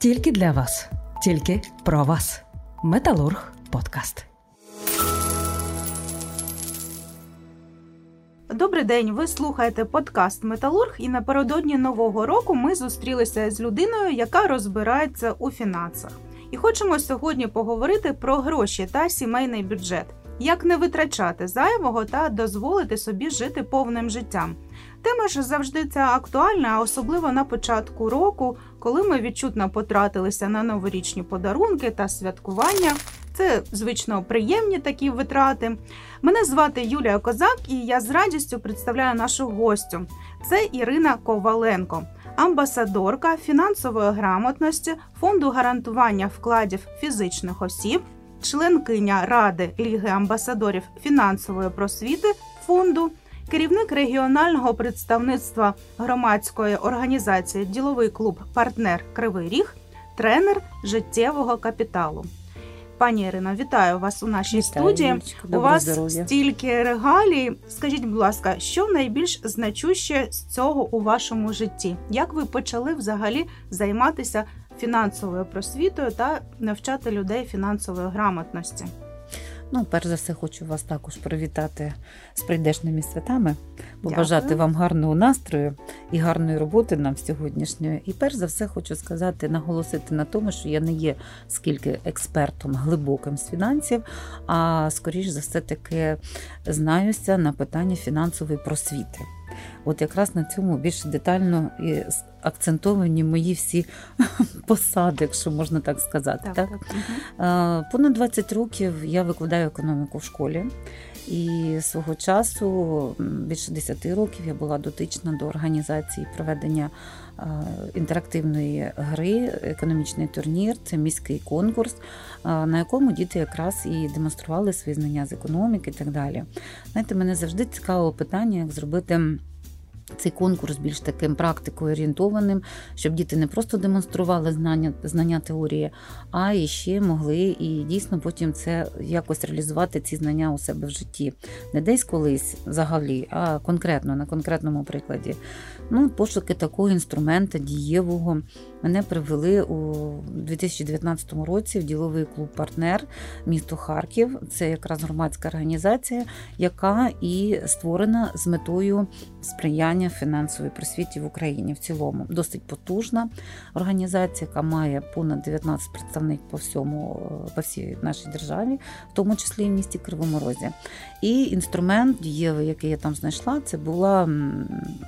Тільки для вас, тільки про вас. Металург подкаст. Добрий день. Ви слухаєте подкаст Металург. І напередодні нового року ми зустрілися з людиною, яка розбирається у фінансах. І хочемо сьогодні поговорити про гроші та сімейний бюджет, як не витрачати зайвого та дозволити собі жити повним життям. Тема ж завжди ця актуальна, особливо на початку року, коли ми відчутно потратилися на новорічні подарунки та святкування. Це звично приємні такі витрати. Мене звати Юлія Козак, і я з радістю представляю нашу гостю. Це Ірина Коваленко, амбасадорка фінансової грамотності фонду гарантування вкладів фізичних осіб, членкиня Ради Ліги амбасадорів фінансової просвіти фонду керівник регіонального представництва громадської організації Діловий клуб Партнер Кривий Ріг, тренер життєвого капіталу. Пані Ірино, вітаю вас у нашій Вітаю, студії. У вас здоров'я. стільки регалій. Скажіть, будь ласка, що найбільш значуще з цього у вашому житті? Як ви почали взагалі займатися фінансовою просвітою та навчати людей фінансової грамотності? Ну, перш за все, хочу вас також привітати з прийдешними святами, Дякую. побажати вам гарного настрою і гарної роботи нам сьогоднішньої. І перш за все хочу сказати, наголосити на тому, що я не є скільки експертом глибоким з фінансів, а скоріш за все таки знаюся на питанні фінансової просвіти. От якраз на цьому більш детально і акцентовані мої всі посади, якщо можна так сказати. Так, Мгм. Е, Понад 20 років я викладаю економіку в школі, і свого часу, більше 10 років, я була дотична до організації проведення е, інтерактивної гри, економічний турнір, це міський конкурс, е, на якому діти якраз і демонстрували свої знання з економіки і так далі. Знаєте, мене завжди цікавило питання, як зробити. Цей конкурс більш таким практикою орієнтованим, щоб діти не просто демонстрували знання, знання теорії, а і ще могли і дійсно потім це якось реалізувати ці знання у себе в житті. Не десь колись взагалі, а конкретно на конкретному прикладі. Ну, пошуки такого інструмента дієвого мене привели у 2019 році в діловий клуб Партнер місто Харків. Це якраз громадська організація, яка і створена з метою сприяння фінансовій просвіті в Україні в цілому. Досить потужна організація, яка має понад 19 представників по всьому е, по всій нашій державі, в тому числі і в місті Кривому Розі. І інструмент дієвий, який я там знайшла, це була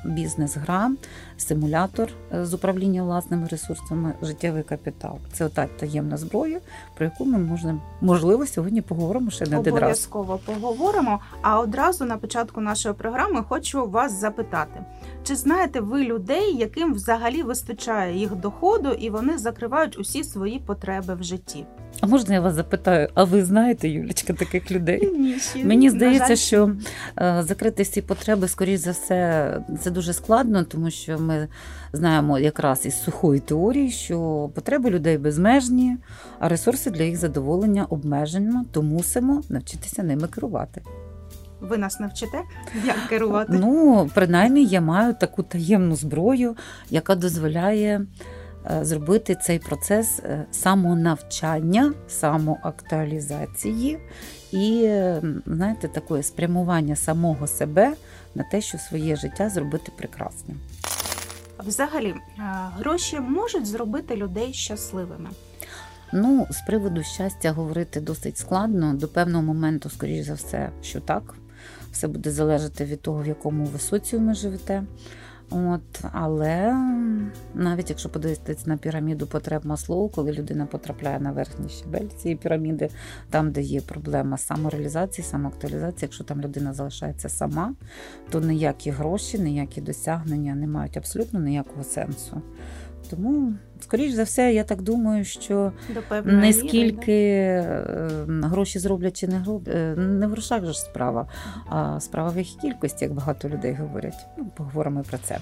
бізнес-гра, симулятор е, з управління власними ресурсами, життєвий капітал. Це ота таємна зброя, про яку ми можемо можливо сьогодні поговоримо ще не один раз. Обов'язково поговоримо. А одразу на початку нашої програми хочу вас запитати: чи знаєте ви людей, яким взагалі вистачає їх доходу, і вони закривають усі свої потреби в житті? А можна я вас запитаю? А ви знаєте, Юлічка, таких людей? Ні, ще, Мені здається, жаль, що е, закрити всі потреби, скоріш за все, це дуже складно, тому що ми знаємо якраз із сухої теорії, що потреби людей безмежні, а ресурси для їх задоволення обмежено, то мусимо навчитися ними керувати. ви нас навчите, як керувати. Ну, принаймні, я маю таку таємну зброю, яка дозволяє зробити цей процес е, самонавчання, самоактуалізації і, е, знаєте, такое спрямування самого себе на те, що своє життя зробити прекрасним. Взагалі, е, гроші можуть зробити людей щасливими. Ну, з приводу щастя говорити досить складно. До певного моменту, скоріш за все, що так. Все буде залежати від того, в якому ви соціумі живете. От, але навіть якщо подивитися на піраміду потреб Маслоу, коли людина потрапляє на верхній щебель цієї піраміди, там, де є проблема самореалізації, самоактуалізації, якщо там людина залишається сама, то ніякі гроші, ніякі досягнення не мають абсолютно ніякого сенсу. Тому, скоріш за все, я так думаю, що не скільки е, гроші зроблять чи не гроб... е, не в грошах же ж справа, а справа в їх кількості, як багато людей говорять. Ну, поговоримо про це.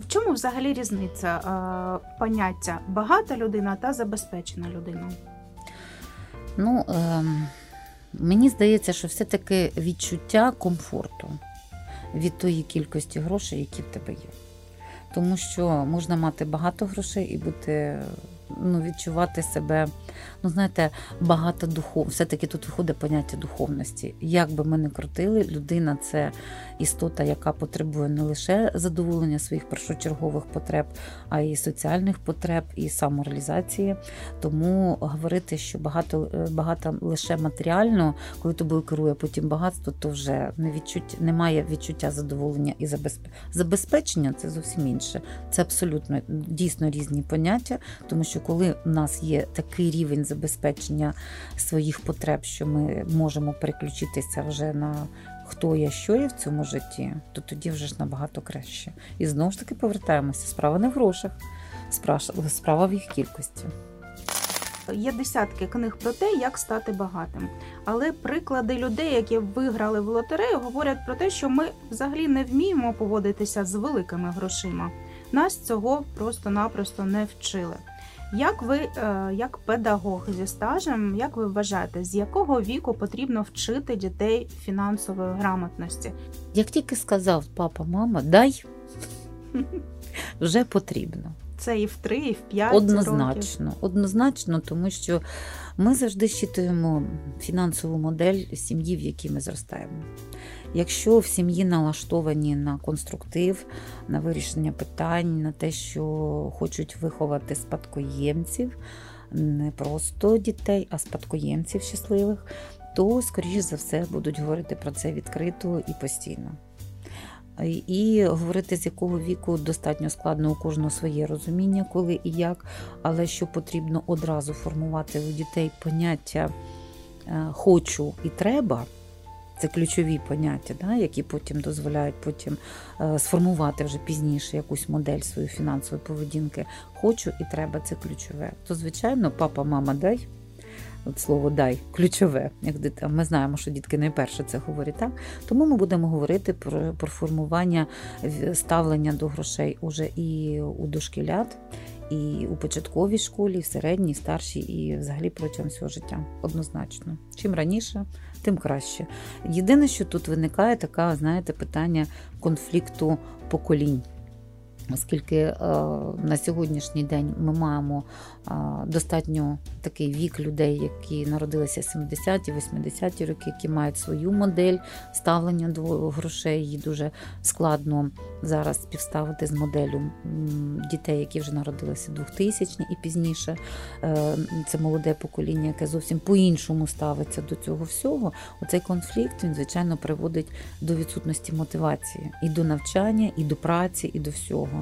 В чому взагалі різниця е, поняття багата людина та забезпечена людина? Ну, ем, мені здається, що все-таки відчуття комфорту від тої кількості грошей, які в тебе є. Тому що можна мати багато грошей і бути ну, відчувати себе, ну знаєте, багато духов. Все-таки тут виходить поняття духовності. Як би ми не крутили, людина це істота, яка потребує не лише задоволення своїх першочергових потреб, а й соціальних потреб і самореалізації. Тому говорити, що багато е, багато лише матеріально, коли тобою керує потім багатство, то вже не відчуть, немає відчуття задоволення і забезпечення це зовсім інше. Це абсолютно дійсно різні поняття, тому що коли в нас є такий рівень забезпечення своїх потреб, що ми можемо переключитися вже на хто я, що я в цьому житті, то тоді вже ж набагато краще. І знову ж таки повертаємося. Справа не в грошах, справа в їх кількості. Є десятки книг про те, як стати багатим. Але приклади людей, які виграли в лотерею, говорять про те, що ми взагалі не вміємо поводитися з великими грошима. Нас цього просто-напросто не вчили. Як ви, е, як педагог зі стажем, як ви вважаєте, з якого віку потрібно вчити дітей фінансової грамотності? Як тільки сказав папа, мама, дай вже потрібно. Це і в три, і в п'ять однозначно, років. однозначно, тому що ми завжди щитуємо фінансову модель сім'ї, в якій ми зростаємо. Якщо в сім'ї налаштовані на конструктив, на вирішення питань, на те, що хочуть виховати спадкоємців, не просто дітей, а спадкоємців щасливих, то, скоріш за все, будуть говорити про це відкрито і постійно. І говорити, з якого віку достатньо складно у кожного своє розуміння, коли і як, але що потрібно одразу формувати у дітей поняття е, хочу і треба. Це ключові поняття, да, які потім дозволяють потім е, сформувати вже пізніше якусь модель своєї фінансової поведінки. Хочу і треба це ключове. То, звичайно, папа, мама, дай. От слово дай ключове, як дитина. Ми знаємо, що дітки найперше це говорять так. Тому ми будемо говорити про, про формування ставлення до грошей уже і у дошкілят, і у початковій школі, і в середній, і старшій, і взагалі протягом всього життя. Однозначно. Чим раніше, тим краще. Єдине, що тут виникає, така, знаєте, питання конфлікту поколінь. Оскільки е, на сьогоднішній день ми маємо е, достатньо такий вік людей, які народилися 70-ті, 80-ті роки, які мають свою модель ставлення до грошей, її дуже складно зараз співставити з моделлю дітей, які вже народилися 2000 і пізніше. Е, це молоде покоління, яке зовсім по-іншому ставиться до цього всього. Оцей конфлікт він, звичайно, приводить до відсутності мотивації і до навчання, і до праці, і до всього.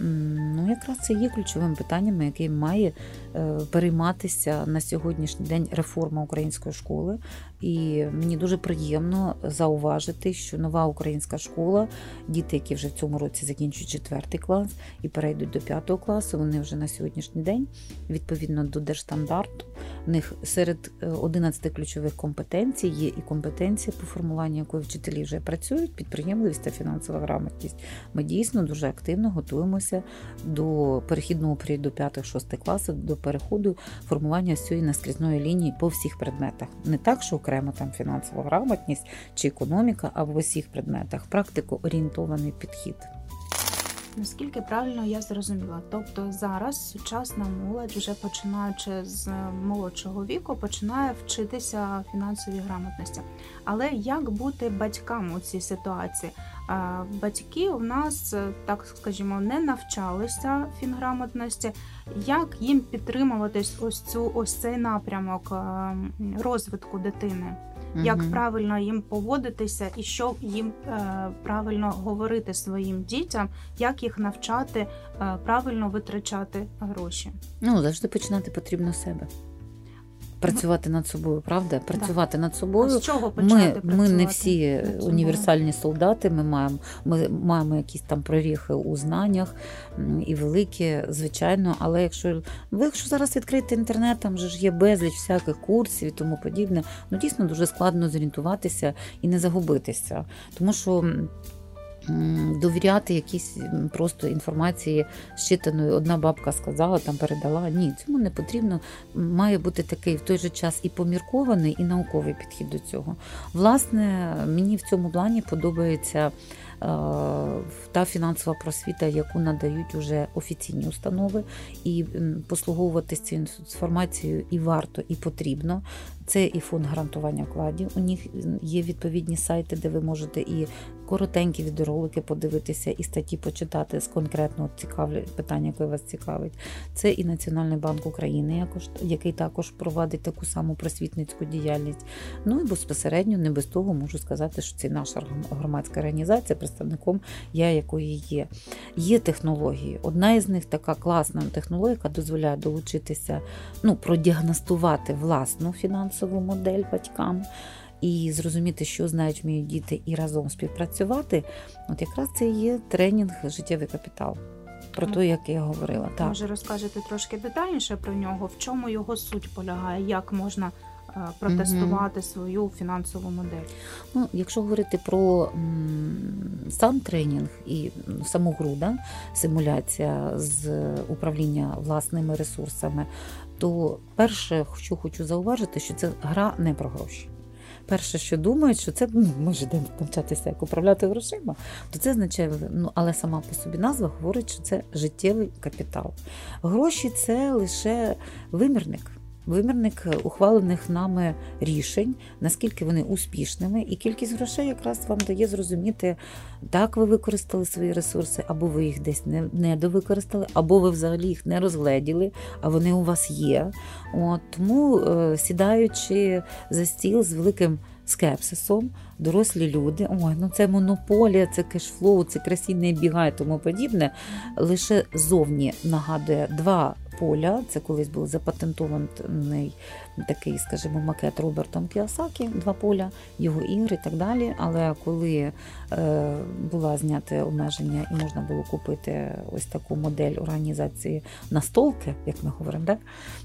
Ну, якраз це є ключовим питанням, яким має е, перейматися на сьогоднішній день реформа української школи. І мені дуже приємно зауважити, що нова українська школа, діти, які вже в цьому році закінчують четвертий клас і перейдуть до п'ятого класу, вони вже на сьогоднішній день, відповідно до держстандарту, в них серед 11 е, ключових компетенцій є і компетенція, по формуванню якої вчителі вже працюють, підприємливість та фінансова грамотність. Ми дійсно дуже активно готуємося до перехідного періоду 5-6 класів, до переходу формування цієї наскрізної лінії по всіх предметах. Не так, що окремо там фінансова грамотність чи економіка, а в усіх предметах практико орієнтований підхід. Наскільки правильно я зрозуміла, тобто зараз сучасна молодь, вже починаючи з молодшого віку, починає вчитися фінансовій грамотності. Але як бути батькам у цій ситуації? Батьки у нас, так скажімо, не навчалися фінграмотності. Як їм підтримуватись ось цю ось цей напрямок розвитку дитини? Як правильно їм поводитися і що їм е, правильно говорити своїм дітям, як їх навчати е, правильно витрачати гроші. Ну завжди починати потрібно з себе. Працювати над собою, правда? Працювати над собою. А з чого почати ми, ми не всі універсальні солдати. Ми маємо ми маємо якісь там проріхи у знаннях і великі, звичайно. Але якщо ви якщо зараз відкрити інтернет, там же ж є безліч всяких курсів і тому подібне, ну дійсно дуже складно зорієнтуватися і не загубитися, тому що довіряти якісь просто інформації щитаної. Одна бабка сказала, там передала. Ні, цьому не потрібно. Має бути такий в той же час і поміркований, і науковий підхід до цього. Власне, мені в цьому плані подобається та фінансова просвіта, яку надають уже офіційні установи, і послуговуватися цією інформацією і варто, і потрібно. Це і фонд гарантування вкладів. У них є відповідні сайти, де ви можете і коротенькі відеоролики подивитися, і статті почитати з конкретного цікавлять питання, яке вас цікавить. Це і Національний банк України, який також провадить таку саму просвітницьку діяльність. Ну і безпосередньо, не без того можу сказати, що це наша громадська організація, представником я якої є. Є технології. Одна із них така класна технологія, яка дозволяє долучитися, ну, продіагностувати власну фінансову модель батькам і зрозуміти, що знають вміють діти, і разом співпрацювати. От якраз це є тренінг життєвий капітал. Про те, як я говорила. Так. Може розкажете трошки детальніше про нього, в чому його суть полягає, як можна е, протестувати mm свою фінансову модель? Ну, Якщо говорити про сам тренінг і саму гру, да, симуляція з управління власними ресурсами, то перше, що хочу зауважити, що це гра не про гроші перше, що думають, що це ну, ми ж йдемо навчатися, як управляти грошима, то це означає, ну але сама по собі назва говорить, що це життєвий капітал. Гроші це лише вимірник. Вимірник ухвалених нами рішень, наскільки вони успішними, і кількість грошей якраз вам дає зрозуміти, так ви використали свої ресурси, або ви їх десь не недовикористали, або ви взагалі їх не розгледіли, а вони у вас є. От, Тому, е, сідаючи за стіл з великим скепсисом, дорослі люди, ой, ну це монополія, це кешфлоу, це красіння бігає, тому подібне, лише зовні нагадує два поля. Це колись був запатентований такий, скажімо, макет Робертом Кіосакі, два поля, його ігри і так далі. Але коли е, була знята обмеження і можна було купити ось таку модель організації настолки, як ми говоримо, так?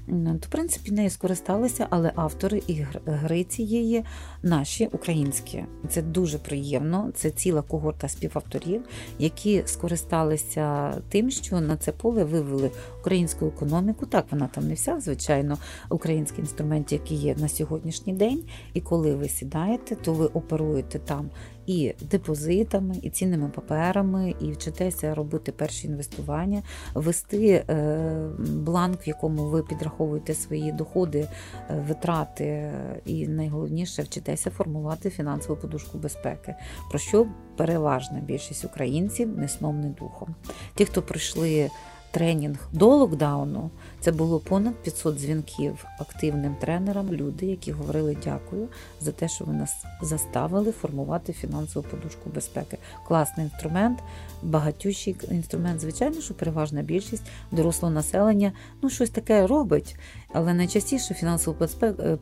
то в принципі нею скористалися, але автори і гри цієї наші українські. Це дуже приємно. Це ціла когорта співавторів, які скористалися тим, що на це поле вивели українську економіку. Так, вона там не вся, звичайно, український інструмент, який є на сьогоднішній день. І коли ви сідаєте, то ви оперуєте там і депозитами, і цінними паперами, і вчитеся робити перші інвестування, вести е, бланк, в якому ви підраховуєте свої доходи, е, витрати, і найголовніше вчитеся формувати фінансову подушку безпеки, про що переважна більшість українців не сном, не духом. Ті, хто пройшли тренінг до локдауну. Це було понад 500 дзвінків активним тренерам, люди, які говорили дякую за те, що ви нас заставили формувати фінансову подушку безпеки. Класний інструмент, багатющий інструмент. Звичайно, що переважна більшість дорослого населення ну щось таке робить, але найчастіше фінансову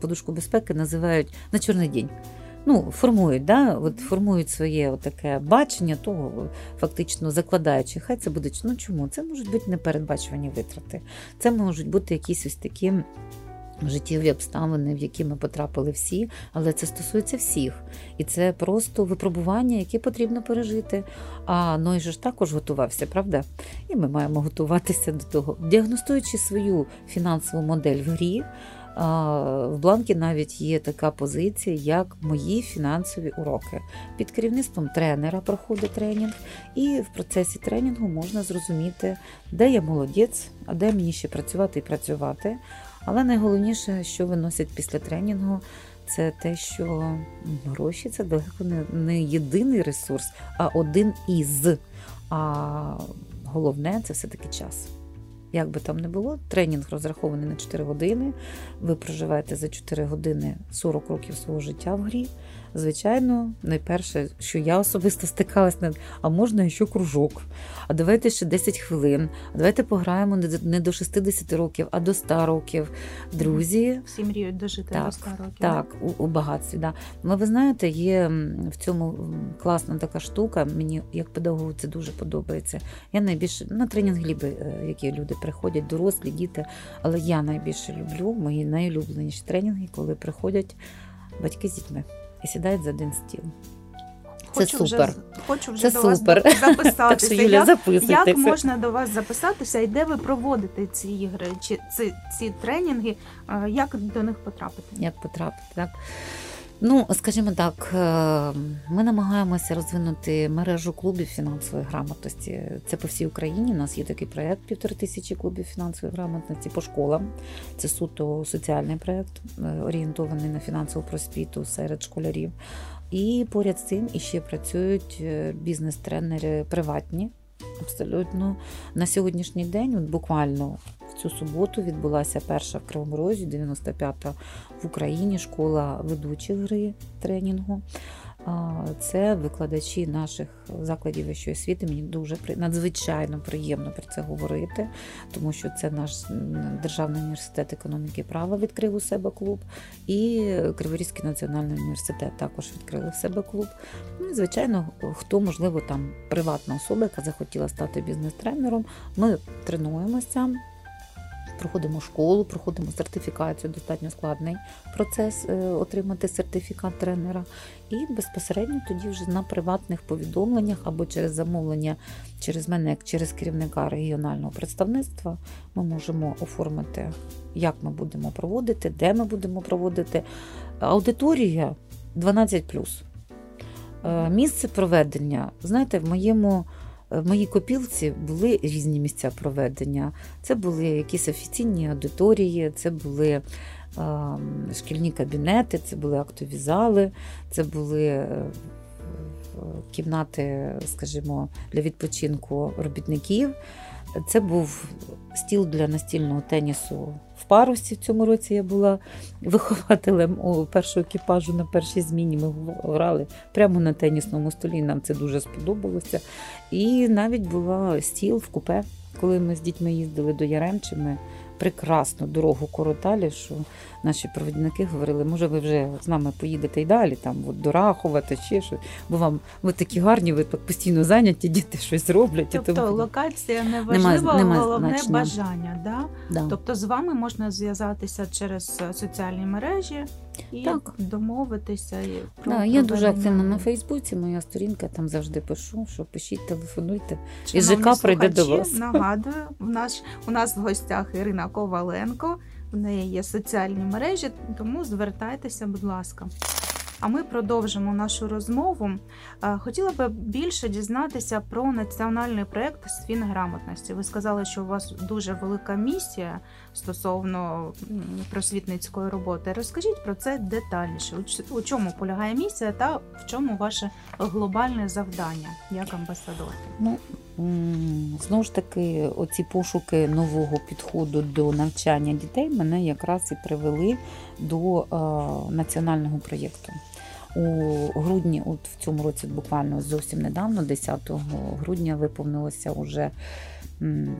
подушку безпеки називають на чорний день ну, формують, да, от формують своє таке бачення того, фактично закладаючи, хай це буде ну чому? Це можуть бути непередбачувані витрати. Це можуть бути якісь ось такі. Життєві обставини, в які ми потрапили всі, але це стосується всіх. І це просто випробування, яке потрібно пережити. А Ной же ж також готувався, правда? І ми маємо готуватися до того, діагностуючи свою фінансову модель в грі. В бланкі навіть є така позиція, як мої фінансові уроки. Під керівництвом тренера проходить тренінг, і в процесі тренінгу можна зрозуміти, де я молодець, а де мені ще працювати і працювати. Але найголовніше, що виносять після тренінгу, це те, що гроші це далеко не єдиний ресурс, а один із. А головне це все-таки час. Як би там не було, тренінг розрахований на 4 години. Ви проживаєте за 4 години 40 років свого життя в грі. Звичайно, найперше, що я особисто стикалася, а можна ще кружок. А давайте ще 10 хвилин. А давайте пограємо не до 60 років, а до 100 років. Друзі, всі мріють дожити так, до 100 років. Так, у, у багатстві. Да. Але ви знаєте, є в цьому класна така штука. Мені як педагогу це дуже подобається. Я найбільше на тренінг гліби, е, які люди приходять, дорослі, діти. Але я найбільше люблю мої найулюбленіші тренінги, коли приходять батьки з дітьми і сідають за один стіл. Це хочу супер. Вже, хочу вже Це до супер. вас записатися. Так що, Юля, як, як можна до вас записатися і де ви проводите ці ігри, чи ці, ці тренінги, як до них потрапити? Як потрапити, так? Ну, скажімо так, е, ми намагаємося розвинути мережу клубів фінансової грамотності. Це по всій Україні. У нас є такий проєкт півтори тисячі клубів фінансової грамотності по школам. Це суто соціальний проєкт, е, орієнтований на фінансову просвіту серед школярів. І поряд з цим іще працюють е, бізнес-тренери приватні. Абсолютно на сьогоднішній день, от буквально в цю суботу відбулася перша в Кривому Розі, 95-та в Україні школа ведучих гри тренінгу. Це викладачі наших закладів вищої освіти. Мені дуже надзвичайно приємно про це говорити, тому що це наш державний університет економіки і права відкрив у себе клуб, і Криворізький національний університет також відкрив у себе клуб. Ну звичайно, хто можливо там приватна особа, яка захотіла стати бізнес-тренером. Ми тренуємося проходимо школу, проходимо сертифікацію, достатньо складний процес е, отримати сертифікат тренера. І безпосередньо тоді вже на приватних повідомленнях або через замовлення через мене, як через керівника регіонального представництва, ми можемо оформити, як ми будемо проводити, де ми будемо проводити. Аудиторія 12. Е, місце проведення, знаєте, в моєму. В моїй копілці були різні місця проведення. Це були якісь офіційні аудиторії, це були е, шкільні кабінети, це були актові зали, це були е, кімнати, скажімо, для відпочинку робітників. Це був стіл для настільного тенісу в парусі. В цьому році я була вихователем у першого екіпажу на першій зміні. Ми грали прямо на тенісному столі. Нам це дуже сподобалося. І навіть була стіл в купе, коли ми з дітьми їздили до Яремчини. Прекрасну дорогу короталі, що наші провідники говорили, може, ви вже з нами поїдете і далі, там от, до Рахова та щось, бо вам ви такі гарні, ви постійно зайняті, діти щось роблять. Тобто тому... локація не важлива, нема, головне значення. бажання. Да? Да. Тобто з вами можна зв'язатися через соціальні мережі і так. домовитися. І про да, Я дуже активна на Фейсбуці, моя сторінка там завжди пишу, що пишіть, телефонуйте. і ЖК прийде до вас. Нагадую, у нас, у нас в гостях Ірина Коваленко. В неї є соціальні мережі, тому звертайтеся, будь ласка. А ми продовжимо нашу розмову. Е, хотіла би більше дізнатися про національний проєкт з фінграмотності. Ви сказали, що у вас дуже велика місія стосовно просвітницької роботи. Розкажіть про це детальніше. У чому полягає місія та в чому ваше глобальне завдання як амбасадор? Ну, Знову ж таки, оці пошуки нового підходу до навчання дітей мене якраз і привели до е, національного проєкту. У грудні, от в цьому році, буквально зовсім недавно, 10 грудня, виповнилося вже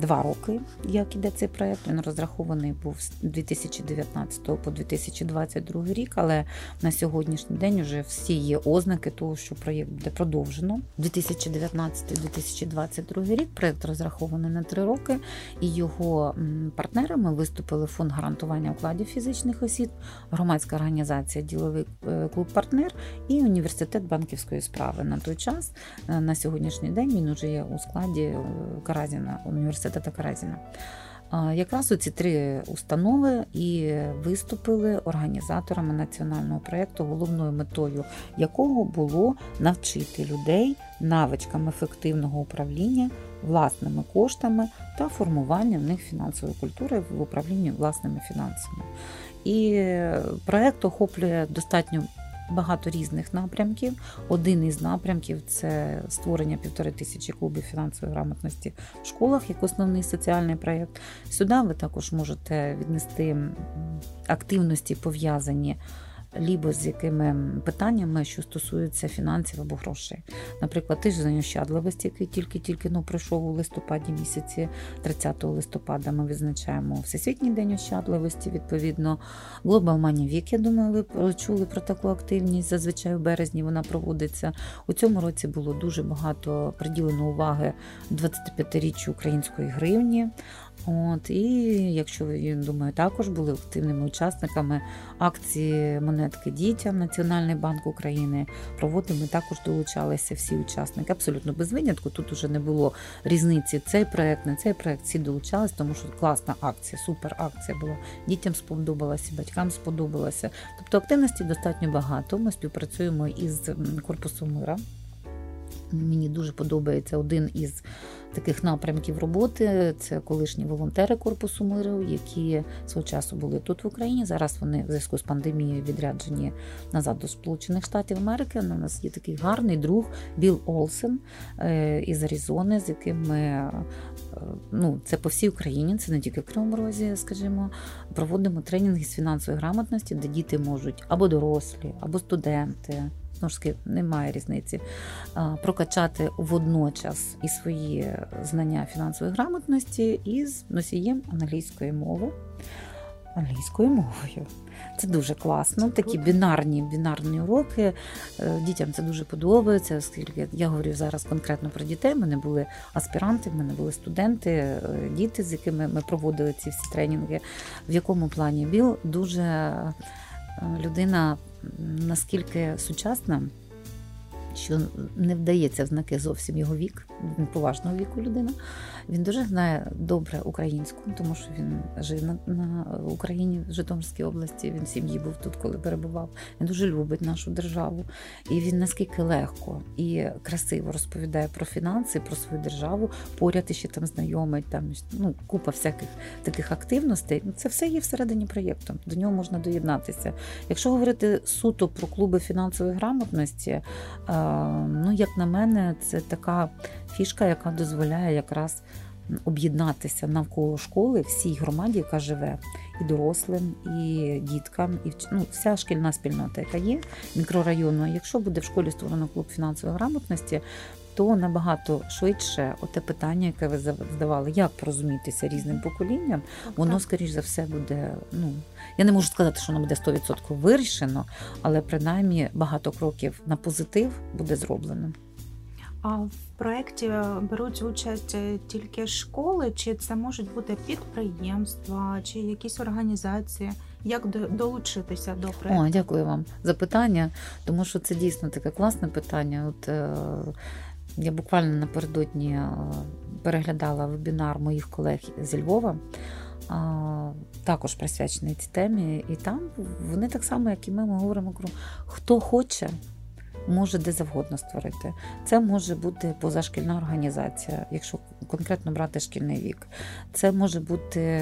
два роки, як іде цей проєкт. Він розрахований був з 2019 по 2022 рік, але на сьогоднішній день вже всі є ознаки того, що проєкт буде продовжено. 2019-2022 рік проєкт розрахований на три роки, і його партнерами виступили фонд гарантування вкладів фізичних осіб, громадська організація Діловий е, клуб партнер і університет банківської справи. На той час е, на сьогоднішній день він уже є у складі е, Каразіна університету Каразіна. Якраз у ці три установи і виступили організаторами національного проєкту, головною метою якого було навчити людей навичкам ефективного управління власними коштами та формування в них фінансової культури в управлінні власними фінансами. І проєкт охоплює достатньо багато різних напрямків. Один із напрямків це створення півтори тисячі клубів фінансової грамотності в школах як основний соціальний проєкт. Сюди ви також можете віднести активності пов'язані лібо з якими питаннями, що стосуються фінансів або грошей. Наприклад, тиждень ощадливості, який тільки-тільки ну, пройшов у листопаді місяці, 30 листопада ми відзначаємо Всесвітній день ощадливості. Відповідно, Global Money Week, я думаю, ви чули про таку активність. Зазвичай в березні вона проводиться. У цьому році було дуже багато приділено уваги 25-річчю української гривні. От, І якщо ви думаю, також були активними учасниками акції монетки дітям Національний банк України проводив, ми також долучалися всі учасники, абсолютно без винятку. Тут уже не було різниці. Цей проект, не цей проект, всі долучалися, тому що класна акція, супер акція була. Дітям сподобалася, батькам сподобалася. Тобто активності достатньо багато. Ми співпрацюємо із корпусом мира. Мені дуже подобається один із таких напрямків роботи. Це колишні волонтери корпусу миру, які свого часу були тут в Україні. Зараз вони в зв'язку з пандемією відряджені назад до Сполучених Штатів Америки. У нас є такий гарний друг Біл Олсен е, із Аризони, з яким ми е, ну, це по всій Україні, це не тільки в Кривому Розі, скажімо, проводимо тренінги з фінансової грамотності, де діти можуть або дорослі, або студенти знову ж таки немає різниці, прокачати водночас і свої знання фінансової грамотності із носієм англійської мови. Англійською мовою. Це дуже класно. Такі бінарні бінарні уроки. Е, дітям це дуже подобається, оскільки я говорю зараз конкретно про дітей. У мене були аспіранти, в мене були студенти, е, діти, з якими ми проводили ці всі тренінги. В якому плані Біл дуже людина наскільки сучасна, що не вдається в знаки зовсім його вік, поважного віку людина. Він дуже знає добре українську, тому що він жив на, на Україні в Житомирській області. Він в сім'ї був тут, коли перебував. Він дуже любить нашу державу. І він наскільки легко і красиво розповідає про фінанси, про свою державу. Поряд ще там знайомить, там ну купа всяких таких активностей. Це все є всередині проєкту. До нього можна доєднатися. Якщо говорити суто про клуби фінансової грамотності, ну як на мене, це така фішка, яка дозволяє якраз об'єднатися навколо школи всій громаді, яка живе, і дорослим, і діткам, і ну, вся шкільна спільнота, яка є мікрорайону. Якщо буде в школі створено клуб фінансової грамотності, то набагато швидше оте питання, яке ви задавали, як порозумітися різним поколінням, воно, скоріш за все, буде. Ну я не можу сказати, що воно буде 100% вирішено, але принаймні багато кроків на позитив буде зроблено. А в проєкті беруть участь е, тільки школи, чи це можуть бути підприємства, чи якісь організації? Як долучитися до проєкту? О, дякую вам за питання, тому що це дійсно таке класне питання. От е, я буквально напередодні е, переглядала вебінар моїх колег зі Львова. Також присвячений цій темі, і там вони так само, як і ми, ми говоримо хто хоче, може де завгодно створити. Це може бути позашкільна організація, якщо конкретно брати шкільний вік. Це може бути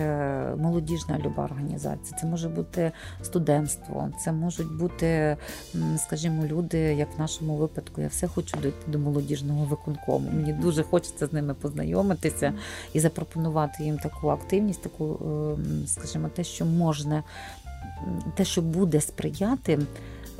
молодіжна люба організація, це може бути студентство, це можуть бути, скажімо, люди, як в нашому випадку, я все хочу дойти до молодіжного виконкому. Мені дуже хочеться з ними познайомитися і запропонувати їм таку активність, таку, ем, скажімо, те, що можна, те, що буде сприяти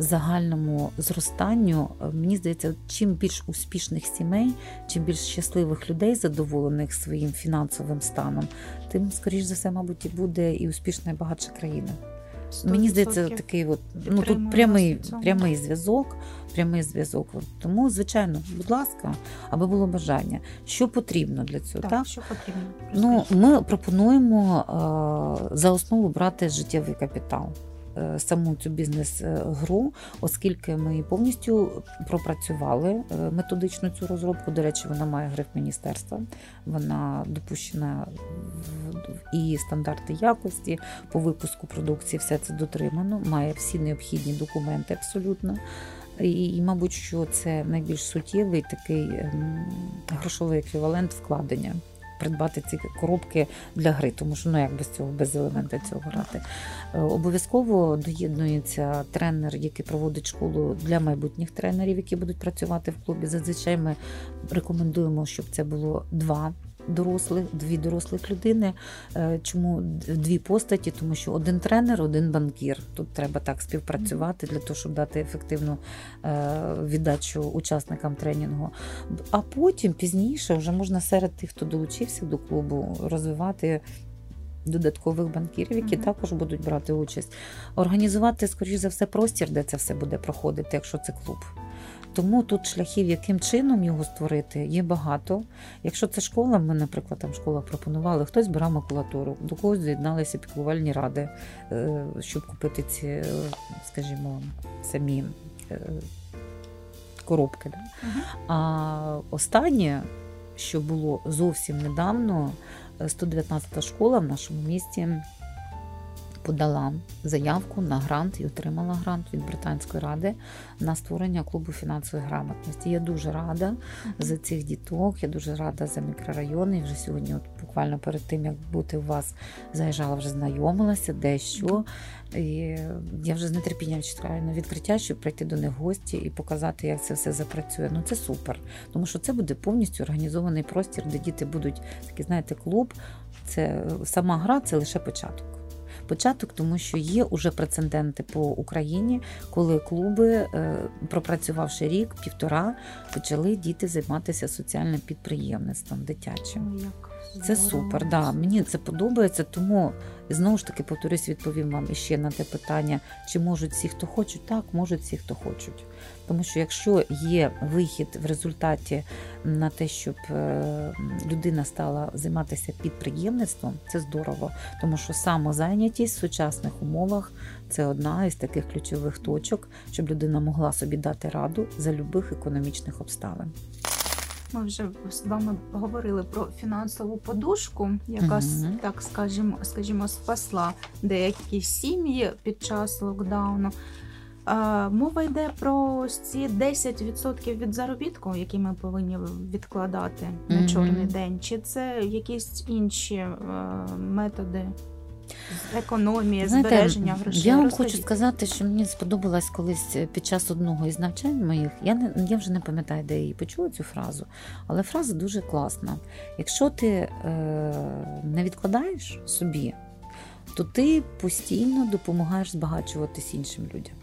загальному зростанню, е, мені здається, чим більш успішних сімей, чим більш щасливих людей, задоволених своїм фінансовим станом, тим, скоріш за все, мабуть, і буде і успішна і багатша країна. Мені здається, такий от ну тут прямий прямий зв'язок, прямий зв'язок. Тому, звичайно, будь ласка, аби було бажання. Що потрібно для цього? Так, так? що потрібно? Ну, Ми пропонуємо е, за основу брати життєвий капітал. Е, саму цю бізнес-гру, оскільки ми повністю пропрацювали е, методичну цю розробку. До речі, вона має гриф міністерства, вона допущена і стандарти якості по випуску продукції. Все це дотримано, має всі необхідні документи абсолютно. І, і, мабуть, що це найбільш суттєвий такий ем, грошовий еквівалент вкладення придбати ці коробки для гри, тому що ну як без цього, без елемента цього грати. Е, обов'язково доєднується тренер, який проводить школу для майбутніх тренерів, які будуть працювати в клубі. Зазвичай ми рекомендуємо, щоб це було два дорослих, дві дорослих людини. Е, чому дві постаті? Тому що один тренер, один банкір. Тут треба так співпрацювати для того, щоб дати ефективну е, віддачу учасникам тренінгу. А потім пізніше вже можна серед тих, хто долучився до клубу, розвивати. Додаткових банкірів, які mm-hmm. також будуть брати участь, організувати, скоріш за все, простір, де це все буде проходити, якщо це клуб. Тому тут шляхів, яким чином його створити, є багато. Якщо це школа, ми, наприклад, там школа пропонували, хтось збирав макулатуру, до когось з'єдналися піклувальні ради, е, щоб купити ці, е, скажімо, самі е, коробки. Да? А останнє, що було зовсім недавно, е, 119 школа в нашому місті подала заявку на грант і отримала грант від Британської ради на створення клубу фінансової грамотності. Я дуже рада за цих діток. Я дуже рада за мікрорайони. І вже сьогодні, от буквально перед тим як бути у вас, заїжджала, вже знайомилася, де що. І я вже з нетерпінням чекаю на відкриття, щоб прийти до них в гості і показати, як це все запрацює. Ну це супер, тому що це буде повністю організований простір, де діти будуть такий, знаєте, клуб. Це сама гра, це лише початок. Початок, тому що є уже прецеденти по Україні, коли клуби, е, пропрацювавши рік, півтора, почали діти займатися соціальним підприємництвом дитячим. Це супер, да. Мені це подобається, тому знову ж таки повторюсь, відповім вам іще на те питання, чи можуть всі, хто хочуть, так, можуть всі, хто хочуть. Тому що якщо є вихід в результаті на те, щоб е, людина стала займатися підприємництвом, це здорово, тому що самозайнятість в сучасних умовах це одна із таких ключових точок, щоб людина могла собі дати раду за любих економічних обставин. Ми вже з вами говорили про фінансову подушку, яка Мгм. так скажімо, скажімо, спасла деякі сім'ї під час локдауну. Мова йде про ці 10% від заробітку, які ми повинні відкладати на Мгм. чорний день. Чи це якісь інші е, методи економії, збереження грошей? Я вам Розкажіть. хочу сказати, що мені сподобалось колись під час одного із навчань моїх. Я не я вже не пам'ятаю, де я її почула цю фразу, але фраза дуже класна. Якщо ти е, не відкладаєш собі, то ти постійно допомагаєш збагачуватись іншим людям.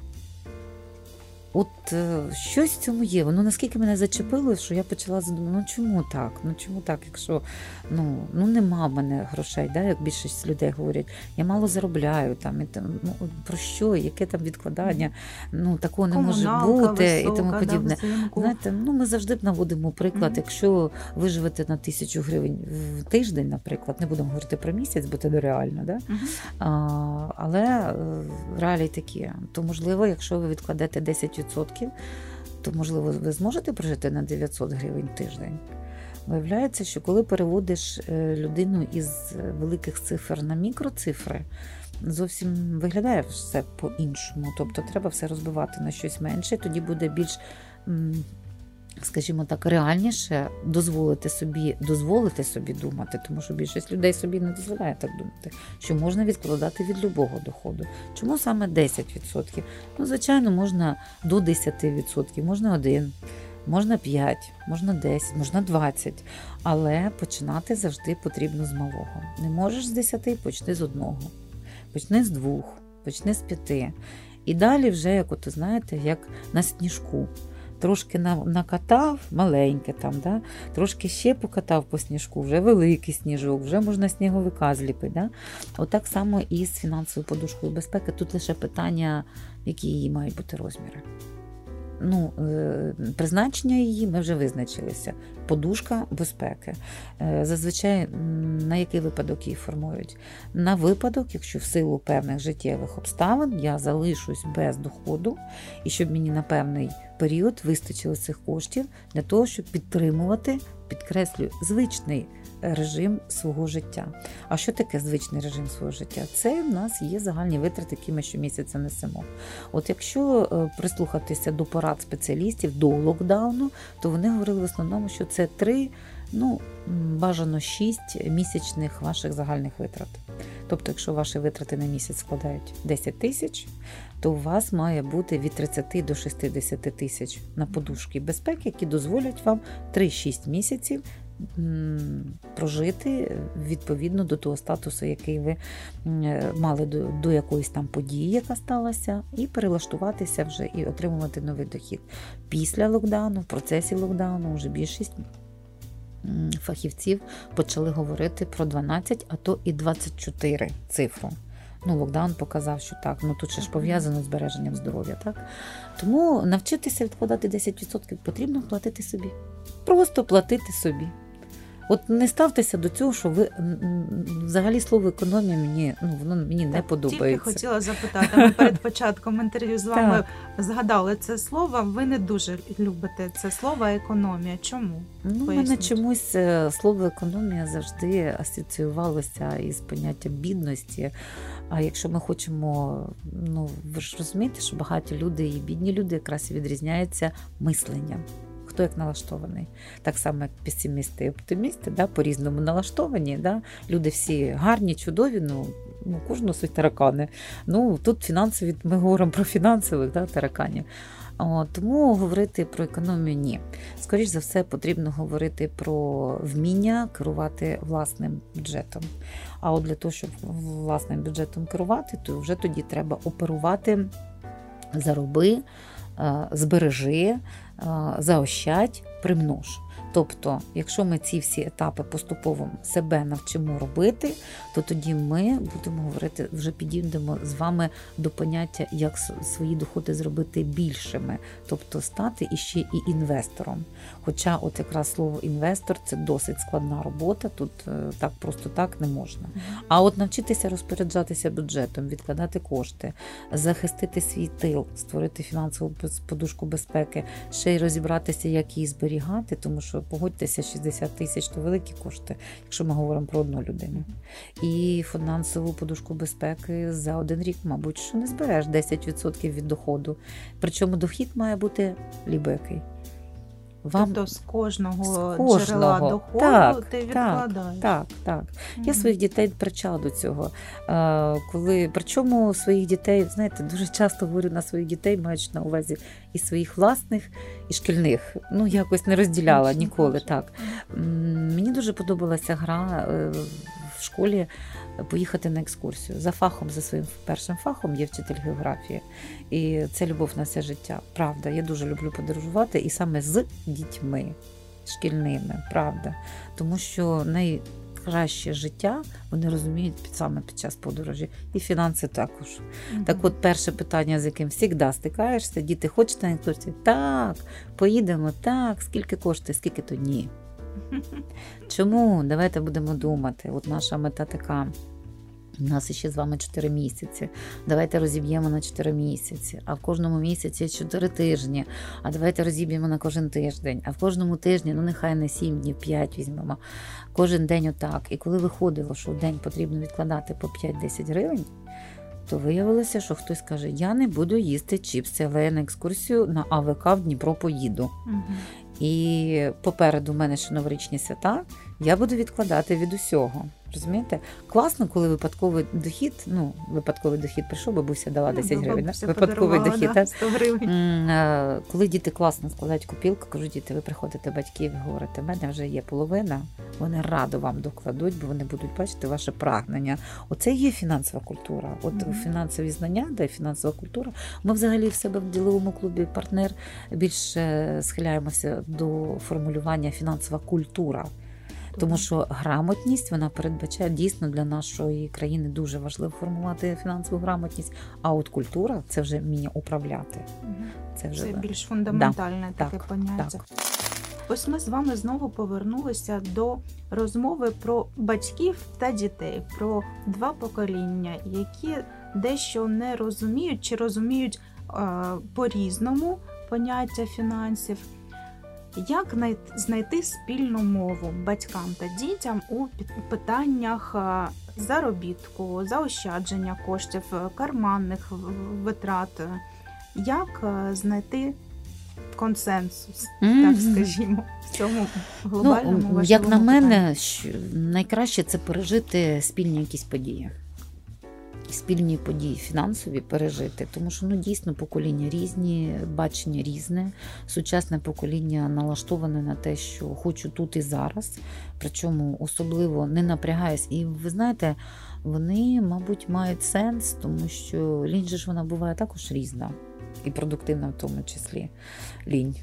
От е, щось в цьому є. Воно наскільки мене зачепило, що я почала задумати, ну чому так? Ну чому так, якщо ну, ну нема в мене грошей, да, як більшість людей говорять, я мало заробляю там і там ну про що, яке там відкладання, ну такого не може бути і тому висока, да, подібне. Знаєте, ну ми завжди наводимо приклад. Мгм. Якщо ви живете на тисячу гривень в тиждень, наприклад, не будемо говорити про місяць, бо це нереально, да? Мгм. А, але е, реалії такі. То можливо, якщо ви відкладете 10%, то можливо ви зможете прожити на 900 гривень тиждень. Виявляється, що коли переводиш е, людину із великих цифр на мікроцифри, зовсім виглядає все по-іншому. Тобто треба все розбивати на щось менше, тоді буде більш. Скажімо так, реальніше дозволити собі дозволити собі думати, тому що більшість людей собі не дозволяє так думати, що можна відкладати від любого доходу. Чому саме 10%? Ну, звичайно, можна до 10%, можна 1, можна 5, можна 10, можна 20. Але починати завжди потрібно з малого. Не можеш з 10, почни з одного, почни з двох, почни з п'яти. І далі вже, як от знаєте, як на сніжку. Трошки накатав, маленьке там, да? трошки ще покатав по сніжку, вже великий сніжок, вже можна сніговика зліпити. Да? Отак само і з фінансовою подушкою безпеки. Тут лише питання, які її мають бути розміри. Ну, е, призначення її ми вже визначилися. Подушка безпеки. Е, Зазвичай на який випадок її формують? На випадок, якщо в силу певних життєвих обставин я залишусь без доходу, і щоб мені на певний період вистачило цих коштів для того, щоб підтримувати, підкреслюю, звичний режим свого життя. А що таке звичний режим свого життя? Це в нас є загальні витрати, які ми щомісяця несемо. От якщо е, прислухатися до порад спеціалістів до локдауну, то вони говорили в основному, що це три, ну бажано шість місячних ваших загальних витрат. Тобто, якщо ваші витрати на місяць складають 10 тисяч, то у вас має бути від 30 до 60 тисяч на подушки безпеки, які дозволять вам 3-6 місяців прожити відповідно до того статусу, який ви е, мали до, до якоїсь там події, яка сталася, і перелаштуватися вже і отримувати новий дохід. Після локдауну, в процесі локдауну, вже більшість фахівців почали говорити про 12, а то і 24 цифру. Ну, локдаун показав, що так. Ну тут ще ж пов'язано з збереженням здоров'я, так? Тому навчитися відкладати 10% потрібно платити собі. Просто платити собі. От не ставтеся до цього, що ви взагалі слово економія мені ну воно мені так, не подобається. Тільки хотіла запитати. Ми перед початком інтерв'ю з вами згадали це слово. Ви не дуже любите це слово економія. Чому? Ну, у мене чомусь е, слово економія завжди асоціювалося із поняттям бідності. А якщо ми хочемо, ну ви ж розумієте, що багаті люди і бідні люди якраз відрізняються мисленням хто як налаштований. Так само, як песимісти і оптимісти, да, по-різному налаштовані. Да? Люди всі гарні, чудові, ну, ну кожного свої таракани. Ну, Тут фінансові, ми говоримо про фінансових да, тараканів. О, тому говорити про економію ні. Скоріше за все, потрібно говорити про вміння керувати власним бюджетом. А от для того, щоб власним бюджетом керувати, то вже тоді треба оперувати зароби, збережи, заощадь, примнож. Тобто, якщо ми ці всі етапи поступово себе навчимо робити, то тоді ми будемо говорити, вже підійдемо з вами до поняття, як свої доходи зробити більшими, тобто стати іще і інвестором. Хоча, от якраз слово інвестор це досить складна робота, тут е, так просто так не можна. А от навчитися розпоряджатися бюджетом, відкладати кошти, захистити свій тил, створити фінансову подушку безпеки, ще й розібратися, як її зберігати, тому що погодьтеся, 60 тисяч то великі кошти, якщо ми говоримо про одну людину. І фінансову подушку безпеки за один рік, мабуть, що не збереш 10% від доходу. Причому дохід має бути лібекий. Вам тобто з кожного, з кожного. джерела доходу так, ти відкладаєш. Так, так. Mm-hmm. Я своїх дітей привчала до цього. Коли Причому своїх дітей, знаєте, дуже часто говорю на своїх дітей, маючи на увазі і своїх власних, і шкільних. Ну, якось не розділяла ніколи. так. Мені дуже подобалася гра е, в школі поїхати на екскурсію. За фахом, за своїм першим фахом є вчитель географії. І це любов на все життя. Правда, я дуже люблю подорожувати і саме з дітьми шкільними, правда. Тому що най краще життя вони розуміють під саме під час подорожі, і фінанси також. Mm-hmm. Так, от перше питання, з яким завжди стикаєшся, діти хочете на екскурсію? Так, поїдемо, так, скільки коштує, скільки то ні. Чому? Давайте будемо думати. От наша мета така. У нас ще з вами 4 місяці. Давайте розіб'ємо на 4 місяці, а в кожному місяці 4 тижні. А давайте розіб'ємо на кожен тиждень. А в кожному тижні, ну нехай не 7 днів, 5 візьмемо. Кожен день отак. І коли виходило, що в день потрібно відкладати по 5-10 гривень, то виявилося, що хтось каже: Я не буду їсти чіпси, але я на екскурсію на АВК в Дніпро поїду. Угу. І попереду в мене ще новорічні свята, я буду відкладати від усього. Розумієте? Класно, коли випадковий дохід, ну, випадковий дохід прийшов, бабуся дала 10 ну, гривень. Випадковий дохід. Да, 100 гривень. Коли діти класно складають копілку, кажу, діти, ви приходите батьків і говорите, в мене вже є половина, вони радо вам докладуть, бо вони будуть бачити ваше прагнення. Оце є фінансова культура. От mm-hmm. фінансові знання, де фінансова культура. Ми взагалі в себе в діловому клубі партнер більше схиляємося до формулювання фінансова культура. Тому що грамотність вона передбачає дійсно для нашої країни дуже важливо формувати фінансову грамотність. А от культура це вже вміння управляти. Це вже це більш фундаментальне да, таке так, поняття. Так. Ось ми з вами знову повернулися до розмови про батьків та дітей, про два покоління, які дещо не розуміють чи розуміють е, по-різному поняття фінансів. Як знайти спільну мову батькам та дітям у питаннях заробітку, заощадження коштів, карманних витрат? Як знайти консенсус, mm-hmm. так скажімо, в цьому глобальному ну, Як на мене, найкраще це пережити спільні якісь події спільні події фінансові пережити, тому що ну дійсно покоління різні, бачення різне. Сучасне покоління налаштоване на те, що хочу тут і зараз, причому особливо не напрягаюсь. І ви знаєте, вони, мабуть, мають сенс, тому що лінь же ж вона буває також різна і продуктивна в тому числі лінь.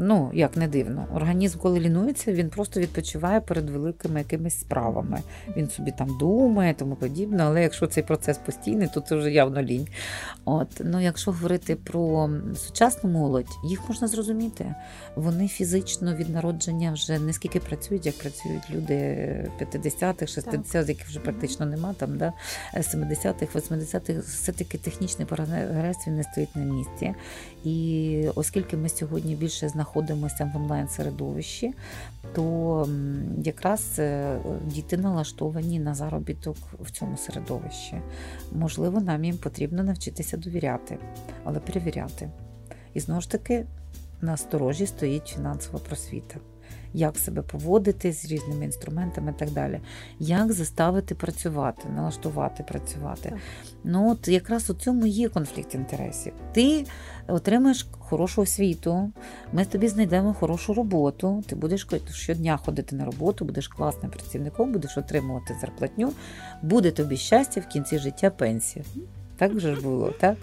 Ну, як не дивно, організм, коли лінується, він просто відпочиває перед великими якимись справами. Він собі там думає, тому подібне. Але якщо цей процес постійний, то це вже явно лінь. От ну, якщо говорити про сучасну молодь, їх можна зрозуміти. Вони фізично від народження вже не скільки працюють, як працюють люди 50-х, 60-х, яких вже практично нема там, да 70-х, 80-х, все таки технічний прогрес він не стоїть на місці. І оскільки ми сьогодні більше знаходимося в онлайн-середовищі, то якраз е, діти налаштовані на заробіток в цьому середовищі. Можливо, нам їм потрібно навчитися довіряти, але перевіряти. І знову ж таки, на сторожі стоїть фінансова просвіта як себе поводити з різними інструментами і так далі. Як заставити працювати, налаштувати працювати. Так. Ну от якраз у цьому є конфлікт інтересів. Ти отримаєш хорошу освіту, ми тобі знайдемо хорошу роботу, ти будеш щодня ходити на роботу, будеш класним працівником, будеш отримувати зарплатню, буде тобі щастя в кінці життя пенсія. Так вже ж було, так?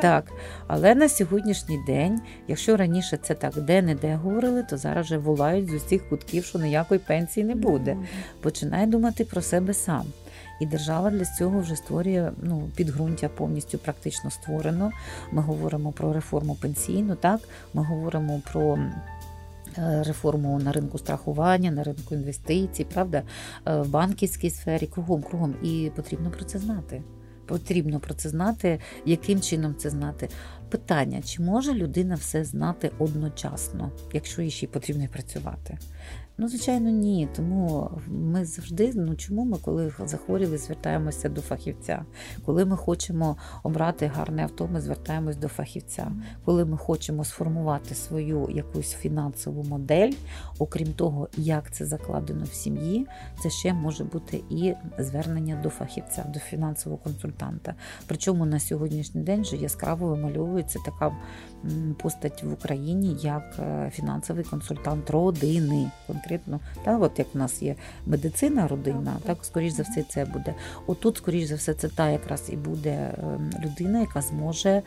Так. Але на сьогоднішній день, якщо раніше це так де-не-де говорили, то зараз вже волають з усіх кутків, що ніякої пенсії не буде. Починай думати про себе сам. І держава для цього вже створює ну, підґрунтя повністю практично створено. Ми говоримо про реформу пенсійну, так ми говоримо про. Е, реформу на ринку страхування, на ринку інвестицій, правда, е, в банківській сфері, кругом, кругом. І потрібно про це знати потрібно про це знати, яким чином це знати. Питання, чи може людина все знати одночасно, якщо їй ще й потрібно працювати? Ну, звичайно, ні. Тому ми завжди, ну чому ми, коли захворіли, звертаємося до фахівця. Коли ми хочемо обрати гарне авто, ми звертаємось до фахівця. Коли ми хочемо сформувати свою якусь фінансову модель, окрім того, як це закладено в сім'ї, це ще може бути і звернення до фахівця, до фінансового консультанта. Причому на сьогоднішній день вже яскраво вимальовується така постать в Україні як е, фінансовий консультант родини. Так, от як в нас є медицина, родина, так скоріш за все це буде. Отут, скоріш за все, це та якраз і буде ем, людина, яка зможе.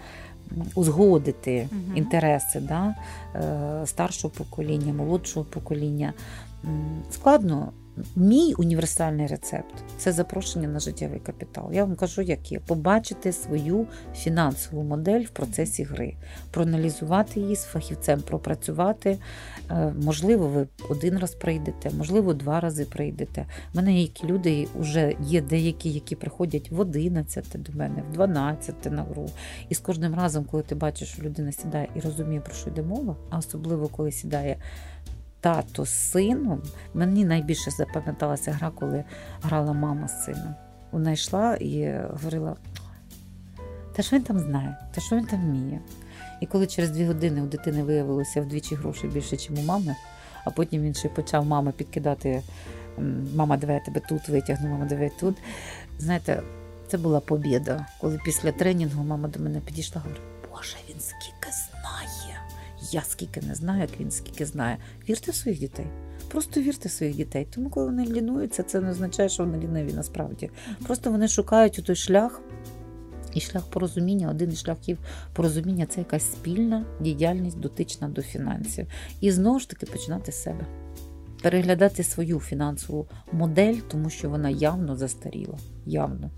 Узгодити uh інтереси да, е, старшого покоління, молодшого покоління складно Мій універсальний рецепт це запрошення на життєвий капітал. Я вам кажу, як є побачити свою фінансову модель в процесі гри, проаналізувати її з фахівцем, пропрацювати. Е, можливо, ви один раз прийдете, можливо, два рази прийдете. У мене які люди вже є деякі, які приходять в 11 до мене, в 12 на гру. І з кожним разом, коли ти бачиш, що людина сідає і розуміє, про що йде мова, а особливо коли сідає тато з сином. Мені найбільше запам'яталася гра, коли грала мама з сином. Вона йшла і говорила: та що він там знає, та що він там вміє. І коли через дві години у дитини виявилося вдвічі грошей більше, ніж у мами, а потім він ще почав мама підкидати: мама, давай я тебе тут витягну, мама, давай тут. Знаєте, це була побіда, коли після тренінгу мама до мене підійшла і говорить, Боже, він скільки я скільки не знаю, як він скільки знає. Вірте в своїх дітей. Просто вірте в своїх дітей. Тому, коли вони лінуються, це не означає, що вони ліниві насправді. Просто вони шукають у той шлях. І шлях порозуміння, один із шляхів порозуміння це якась спільна діяльність дотична до фінансів. І знову ж таки починати з себе. Переглядати свою фінансову модель, тому що вона явно застаріла. Явно.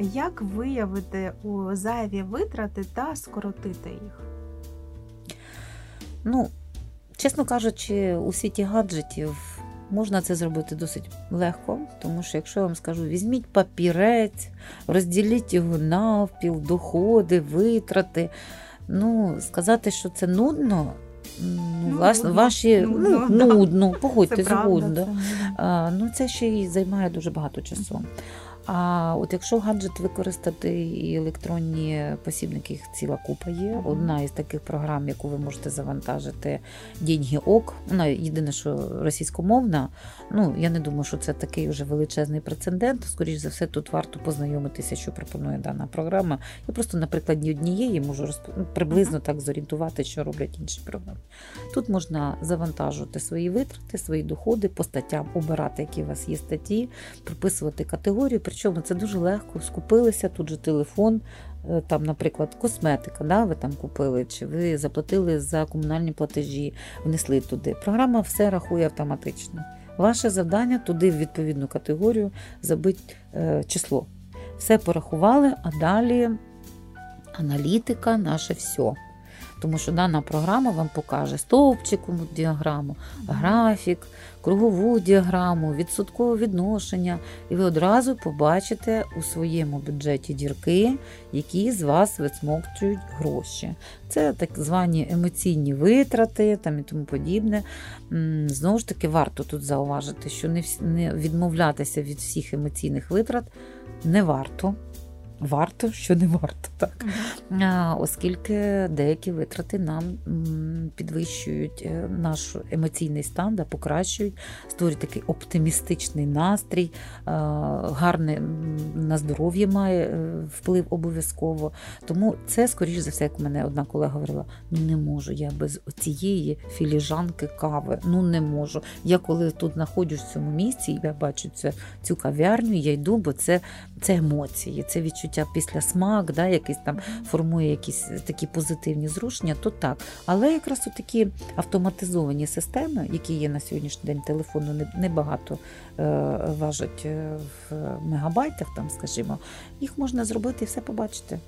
Як виявити у зайві витрати та скоротити їх? Ну, чесно кажучи, у світі гаджетів можна це зробити досить легко, тому що, якщо я вам скажу, візьміть папірець, розділіть його навпіл, доходи, витрати. Ну, сказати, що це нудно. Ну, ну власне, нудно, ваші нудно, ну, нудно погодьте згодно. Ну, це ще й займає дуже багато часу. А от якщо гаджет використати і електронні посібники, їх ціла купа є. Одна із таких програм, яку ви можете завантажити, Діньги Ок. Вона єдине, що російськомовна. Ну я не думаю, що це такий вже величезний прецедент. Скоріше за все, тут варто познайомитися, що пропонує дана програма. Я просто, на прикладі однієї можу розп... Ну, приблизно так зорієнтувати, що роблять інші програми. Тут можна завантажувати свої витрати, свої доходи по статтям, обирати, які у вас є статті, прописувати категорію Причому це дуже легко. Скупилися тут же телефон, е, там, наприклад, косметика, да, ви там купили, чи ви заплатили за комунальні платежі, внесли туди. Програма все рахує автоматично. Ваше завдання туди в відповідну категорію забити е, число. Все порахували, а далі аналітика наше все. Тому що дана програма вам покаже стовпчикову діаграму, графік, кругову діаграму, відсоткове відношення, і ви одразу побачите у своєму бюджеті дірки, які з вас висмокчують гроші. Це так звані емоційні витрати там і тому подібне. Знову ж таки, варто тут зауважити, що не, не відмовлятися від всіх емоційних витрат не варто варто, що не варто, так. Оскільки деякі витрати нам підвищують е, наш емоційний стан, да, покращують, створюють такий оптимістичний настрій, гарне на здоров'я має е, вплив обов'язково. Тому це, скоріш за все, як мене одна колега говорила: ну не можу я без цієї філіжанки кави. Ну не можу. Я коли тут знаходжусь в цьому місці, я бачу цю, цю кав'ярню, я йду, бо це, це емоції, це відчуття відчуття після смак, да, якийсь там формує якісь такі позитивні зрушення, то так. Але якраз такі автоматизовані системи, які є на сьогоднішній день телефону, небагато е, важать е, в мегабайтах, там, скажімо, їх можна зробити і все побачити.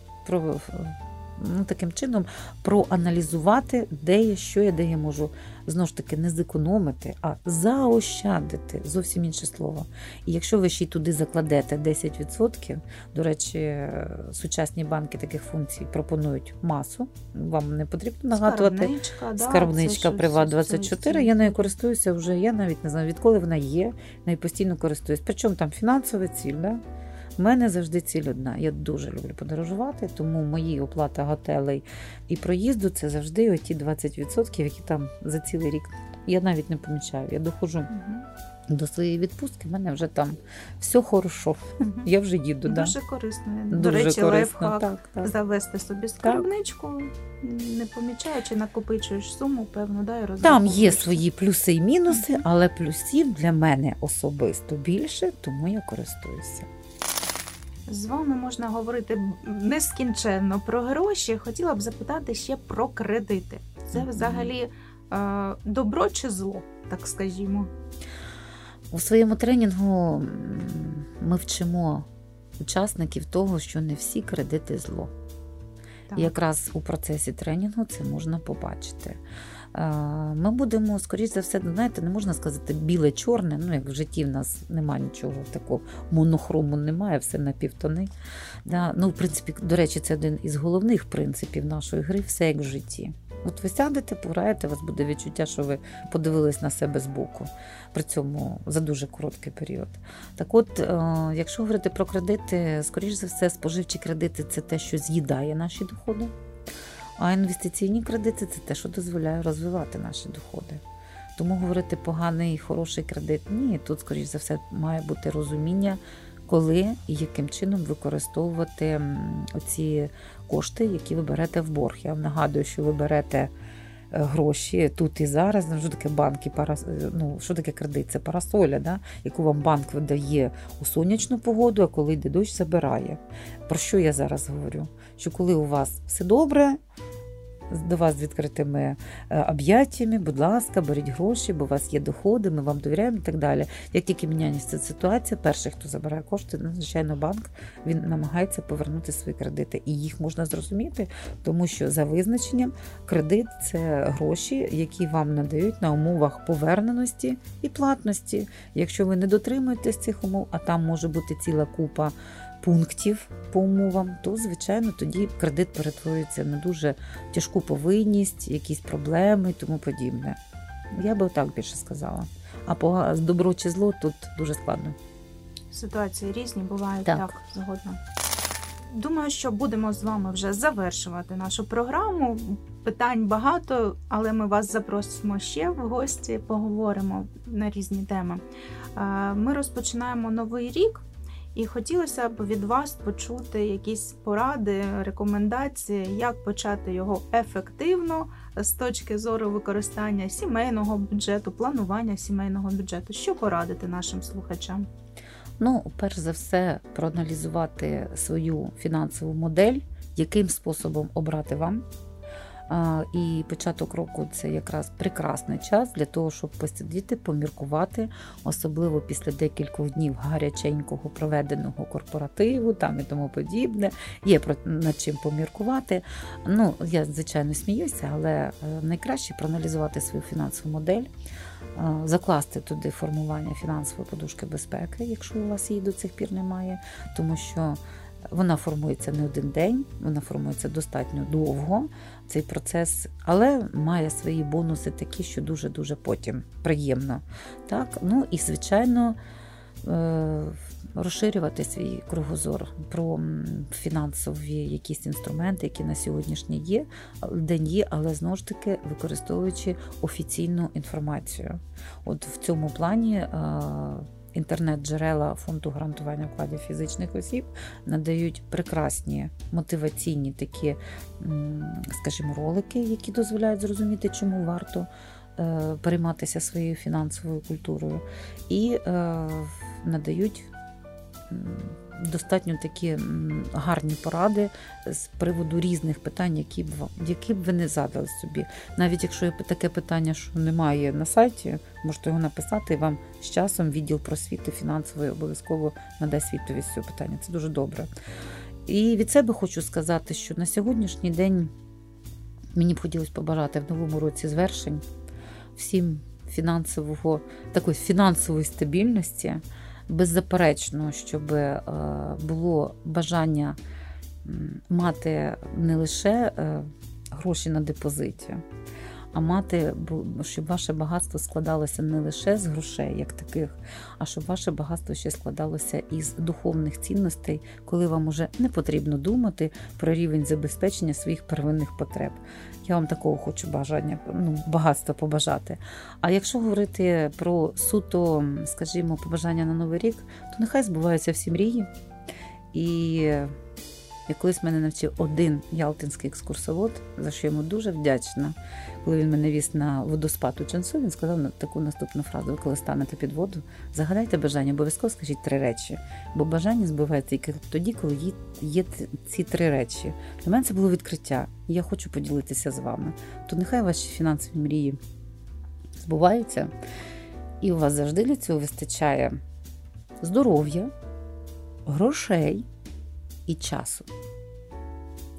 Ну, таким чином проаналізувати, де я що я, де я можу знову ж таки не зекономити, а заощадити зовсім інше слово. І якщо ви ще й туди закладете 10%, до речі, сучасні банки таких функцій пропонують масу. Вам не потрібно нагадувати. Скарбничка, да, Скарбничка Приват 24. Я нею користуюся вже, я навіть не знаю, відколи вона є, нею постійно користуюсь. Причому там фінансова ціль. Да? У мене завжди ціль одна. Я дуже люблю подорожувати, тому мої оплата готелей і проїзду це завжди оті 20%, які там за цілий рік. Я навіть не помічаю. Я доходжу. До своєї відпустки в мене вже там все хорошо. Я вже їду. Дуже да. корисно. Дуже До речі, корисно. лайфхак Так, так. завести собі скарбничку, не помічаючи, накопичуєш суму, певно, да, і Там є свої плюси і мінуси, але плюсів для мене особисто більше, тому я користуюся. З вами можна говорити нескінченно про гроші. Хотіла б запитати ще про кредити. Це взагалі е, добро чи зло, так скажімо. У своєму тренінгу ми вчимо учасників того, що не всі кредити зло. Так. І якраз у процесі тренінгу це можна побачити. Е, Ми будемо, скоріш за все, знаєте, не можна сказати біле-чорне, ну як в житті в нас немає нічого такого монохрому, немає, все на півтони. Да? Ну, в принципі, до речі, це один із головних принципів нашої гри, все як в житті. От ви сядете, пограєте, у вас буде відчуття, що ви подивились на себе збоку, при цьому за дуже короткий період. Так от, е, якщо говорити про кредити, скоріш за все, споживчі кредити це те, що з'їдає наші доходи. А інвестиційні кредити це те, що дозволяє розвивати наші доходи. Тому говорити поганий хороший кредит ні, тут, скоріш за все, має бути розуміння, коли і яким чином використовувати м, оці кошти, які ви берете в борг. Я вам нагадую, що ви берете е, гроші тут і зараз. Ну, що таке банки, парас... ну, що таке кредит? Це парасоля, да? яку вам банк видає у сонячну погоду, а коли йде дощ, забирає. Про що я зараз говорю? Що коли у вас все добре, до вас з відкритими е, об'яттями, будь ласка, беріть гроші, бо у вас є доходи, ми вам довіряємо і так далі. Як тільки міняється ситуація, перший, хто забирає кошти, ну, звичайно, банк він намагається повернути свої кредити. І їх можна зрозуміти, тому що за визначенням кредит це гроші, які вам надають на умовах поверненості і платності. Якщо ви не дотримуєтесь цих умов, а там може бути ціла купа пунктів по умовам, то звичайно тоді кредит перетворюється на дуже тяжку повинність, якісь проблеми і тому подібне. Я би так більше сказала. А по добро чи зло тут дуже складно. Ситуації різні бувають Так. так, згодна. Думаю, що будемо з вами вже завершувати нашу програму. Питань багато, але ми вас запросимо ще в гості, поговоримо на різні теми. Е, Ми розпочинаємо новий рік, і хотілося б від вас почути якісь поради, рекомендації, як почати його ефективно з точки зору використання сімейного бюджету, планування сімейного бюджету. Що порадити нашим слухачам? Ну, перш за все, проаналізувати свою фінансову модель, яким способом обрати вам. І початок року це якраз прекрасний час для того, щоб посидіти, поміркувати, особливо після декількох днів гаряченького проведеного корпоративу там і тому подібне. Є про над чим поміркувати. Ну, я звичайно сміюся, але е, найкраще проаналізувати свою фінансову модель. Закласти туди формування фінансової подушки безпеки, якщо у вас її до цих пір немає, тому що вона формується не один день, вона формується достатньо довго цей процес, але має свої бонуси такі, що дуже-дуже потім приємно. Так? Ну І, звичайно, е, розширювати свій кругозор про фінансові якісь інструменти, які на сьогоднішній є, день є, але знову ж таки використовуючи офіційну інформацію. От в цьому плані. Інтернет-джерела фонду гарантування вкладів фізичних осіб надають прекрасні мотиваційні такі, скажімо, ролики, які дозволяють зрозуміти, чому варто е, перейматися своєю фінансовою культурою, і е, надають достатньо такі гарні поради з приводу різних питань, які б які б ви не задали собі. Навіть якщо є таке питання, що немає на сайті, можете його написати, і вам з часом відділ просвіти фінансової обов'язково надасть відповідь з цього питання. Це дуже добре. І від себе хочу сказати, що на сьогоднішній день мені б хотілося побажати в новому році звершень всім фінансового такої фінансової стабільності беззаперечно, щоб е, було бажання мати не лише е, гроші на депозиті, а мати, щоб ваше багатство складалося не лише з грошей, як таких, а щоб ваше багатство ще складалося із духовних цінностей, коли вам уже не потрібно думати про рівень забезпечення своїх первинних потреб. Я вам такого хочу бажання, ну, багатства побажати. А якщо говорити про суто, скажімо, побажання на новий рік, то нехай збуваються всі мрії. І і колись мене навчив один ялтинський екскурсовод, за що йому дуже вдячна. Коли він мене віз на водоспад у Чансу, він сказав таку наступну фразу: ви коли станете під воду, загадайте бажання, обов'язково скажіть три речі. Бо бажання збивається тільки тоді, коли є ці три речі. Для мене це було відкриття, я хочу поділитися з вами. То нехай ваші фінансові мрії збуваються, і у вас завжди для цього вистачає здоров'я, грошей і часу.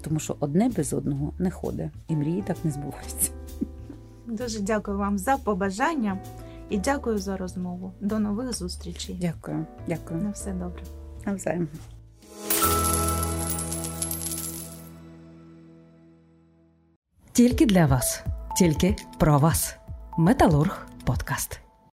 Тому що одне без одного не ходить, і мрії так не збуваються. Дуже дякую вам за побажання і дякую за розмову. До нових зустрічей. Дякую, дякую. На все добре. Навзаєм. Тільки для вас, тільки про вас. Металург подкаст.